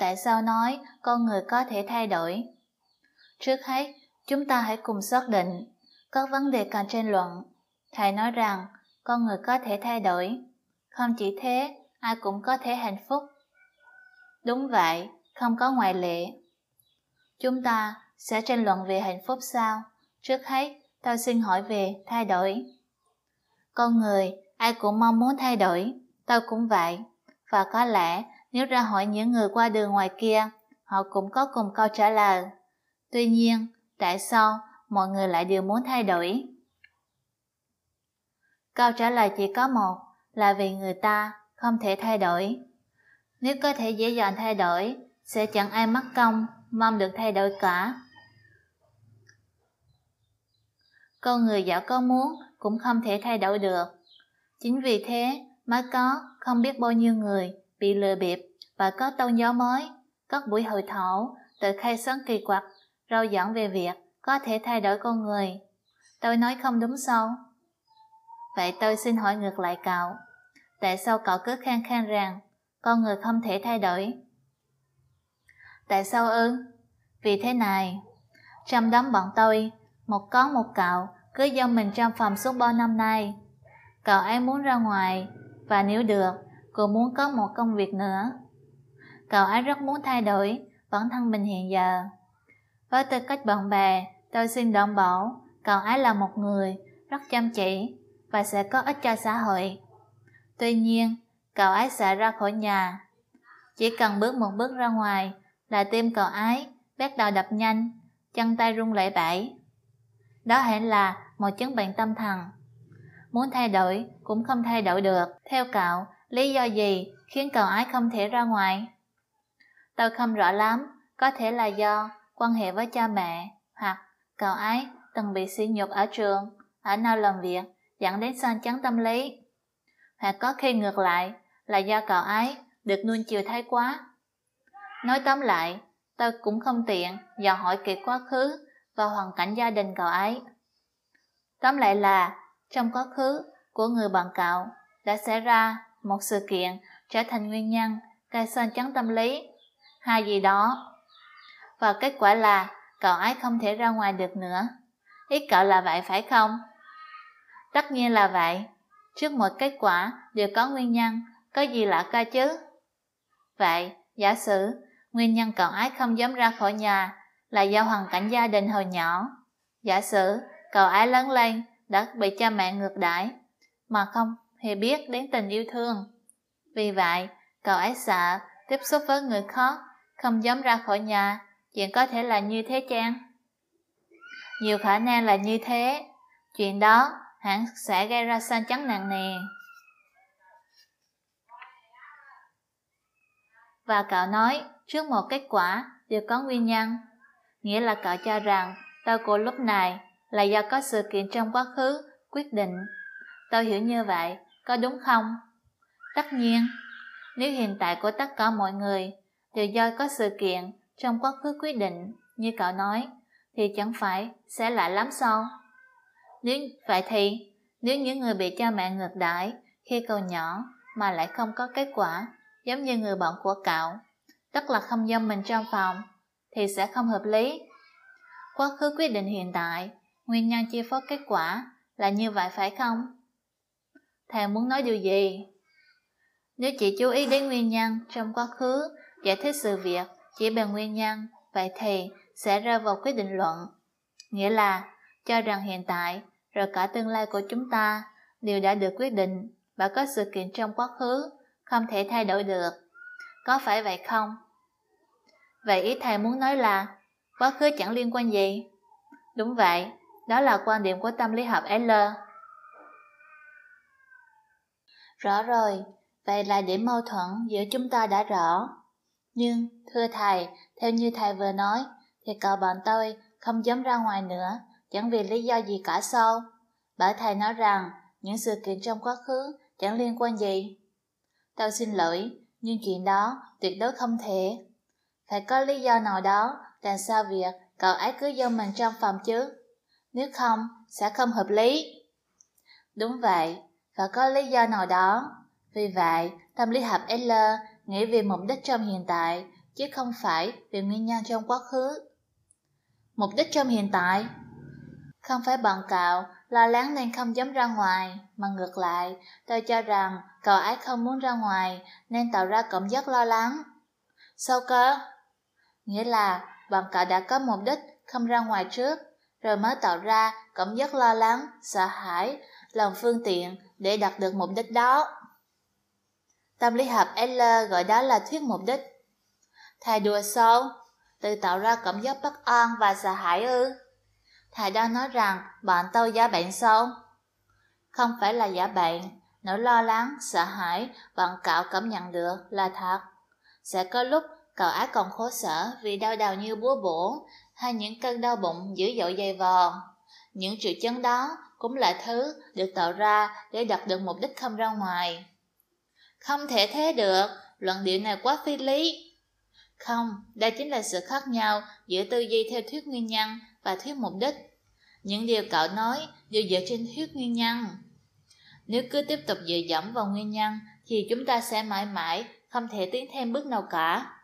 tại sao nói con người có thể thay đổi? Trước hết, chúng ta hãy cùng xác định các vấn đề cần tranh luận. Thầy nói rằng con người có thể thay đổi. Không chỉ thế, ai cũng có thể hạnh phúc. Đúng vậy, không có ngoại lệ. Chúng ta sẽ tranh luận về hạnh phúc sao? Trước hết, tôi xin hỏi về thay đổi. Con người, ai cũng mong muốn thay đổi, tôi cũng vậy. Và có lẽ, nếu ra hỏi những người qua đường ngoài kia, họ cũng có cùng câu trả lời. Tuy nhiên, tại sao mọi người lại đều muốn thay đổi? Câu trả lời chỉ có một, là vì người ta không thể thay đổi. Nếu có thể dễ dàng thay đổi, sẽ chẳng ai mất công mong được thay đổi cả. Con người dẫu có muốn cũng không thể thay đổi được. Chính vì thế mới có không biết bao nhiêu người bị lừa bịp và có tâu gió mới, các buổi hội thảo tự khai sáng kỳ quặc, rao giảng về việc có thể thay đổi con người. Tôi nói không đúng sao? Vậy tôi xin hỏi ngược lại cậu. Tại sao cậu cứ khen khen rằng con người không thể thay đổi? Tại sao ư? Vì thế này, trong đám bọn tôi, một con một cậu cứ do mình trong phòng suốt bao năm nay. Cậu ấy muốn ra ngoài, và nếu được, cô muốn có một công việc nữa. Cậu ấy rất muốn thay đổi bản thân mình hiện giờ. Với tư cách bạn bè, tôi xin đảm bảo cậu ấy là một người rất chăm chỉ và sẽ có ích cho xã hội. Tuy nhiên, cậu ấy sẽ ra khỏi nhà. Chỉ cần bước một bước ra ngoài là tim cậu ấy bắt đầu đập nhanh, chân tay run lẩy bẩy. Đó hẳn là một chứng bệnh tâm thần. Muốn thay đổi cũng không thay đổi được. Theo cậu, lý do gì khiến cậu ấy không thể ra ngoài? Tôi không rõ lắm, có thể là do quan hệ với cha mẹ hoặc cậu ấy từng bị sỉ nhục ở trường, ở nơi làm việc dẫn đến sang chấn tâm lý. Hoặc có khi ngược lại là do cậu ấy được nuông chiều thái quá. Nói tóm lại, tôi cũng không tiện dò hỏi kỹ quá khứ và hoàn cảnh gia đình cậu ấy. Tóm lại là, trong quá khứ của người bạn cậu đã xảy ra một sự kiện trở thành nguyên nhân gây sơn chấn tâm lý hay gì đó. Và kết quả là cậu ấy không thể ra ngoài được nữa. Ý cậu là vậy phải không? Tất nhiên là vậy. Trước một kết quả đều có nguyên nhân, có gì lạ ca chứ? Vậy, giả sử, nguyên nhân cậu ấy không dám ra khỏi nhà là do hoàn cảnh gia đình hồi nhỏ. Giả sử, cậu ấy lớn lên đã bị cha mẹ ngược đãi mà không hề biết đến tình yêu thương. Vì vậy, cậu ấy sợ tiếp xúc với người khác, không dám ra khỏi nhà, chuyện có thể là như thế chăng? Nhiều khả năng là như thế, chuyện đó hẳn sẽ gây ra sang chấn nặng nề. Và cậu nói, trước một kết quả đều có nguyên nhân, nghĩa là cậu cho rằng tao của lúc này là do có sự kiện trong quá khứ quyết định. Tôi hiểu như vậy, có đúng không? Tất nhiên, nếu hiện tại của tất cả mọi người đều do có sự kiện trong quá khứ quyết định, như cậu nói, thì chẳng phải sẽ lạ lắm sao? Nếu vậy thì, nếu những người bị cha mẹ ngược đãi khi còn nhỏ mà lại không có kết quả, giống như người bạn của cậu, tức là không do mình trong phòng, thì sẽ không hợp lý. Quá khứ quyết định hiện tại, nguyên nhân chi phối kết quả là như vậy phải không? Thầy muốn nói điều gì? Nếu chỉ chú ý đến nguyên nhân trong quá khứ, giải thích sự việc chỉ bằng nguyên nhân, vậy thì sẽ rơi vào quyết định luận. Nghĩa là, cho rằng hiện tại, rồi cả tương lai của chúng ta đều đã được quyết định và có sự kiện trong quá khứ, không thể thay đổi được. Có phải vậy không? Vậy ý thầy muốn nói là, quá khứ chẳng liên quan gì? Đúng vậy, đó là quan điểm của tâm lý học L. Rõ rồi, vậy là điểm mâu thuẫn giữa chúng ta đã rõ. Nhưng, thưa thầy, theo như thầy vừa nói, thì cậu bọn tôi không dám ra ngoài nữa, chẳng vì lý do gì cả sao? Bởi thầy nói rằng, những sự kiện trong quá khứ chẳng liên quan gì. Tôi xin lỗi, nhưng chuyện đó tuyệt đối không thể. Phải có lý do nào đó, làm sao việc cậu ấy cứ do mình trong phòng chứ? Nếu không, sẽ không hợp lý. Đúng vậy, phải có lý do nào đó. Vì vậy, tâm lý học L nghĩ về mục đích trong hiện tại chứ không phải về nguyên nhân trong quá khứ. Mục đích trong hiện tại Không phải bằng cạo, lo lắng nên không dám ra ngoài, mà ngược lại, tôi cho rằng cậu ấy không muốn ra ngoài nên tạo ra cảm giác lo lắng. Sao cơ? Nghĩa là bằng cạo đã có mục đích không ra ngoài trước, rồi mới tạo ra cảm giác lo lắng, sợ hãi, làm phương tiện để đạt được mục đích đó. Tâm lý học L gọi đó là thuyết mục đích. Thầy đùa sâu, tự tạo ra cảm giác bất an và sợ hãi ư. Thầy đang nói rằng bạn tôi giả bệnh sâu. Không phải là giả bệnh, nỗi lo lắng, sợ hãi bạn cậu cảm nhận được là thật. Sẽ có lúc cậu ấy còn khổ sở vì đau đầu như búa bổ hay những cơn đau bụng dữ dội dày vò. Những triệu chứng đó cũng là thứ được tạo ra để đạt được mục đích không ra ngoài. Không thể thế được, luận điệu này quá phi lý. Không, đây chính là sự khác nhau giữa tư duy theo thuyết nguyên nhân và thuyết mục đích. Những điều cậu nói đều dựa trên thuyết nguyên nhân. Nếu cứ tiếp tục dựa dẫm vào nguyên nhân thì chúng ta sẽ mãi mãi không thể tiến thêm bước nào cả.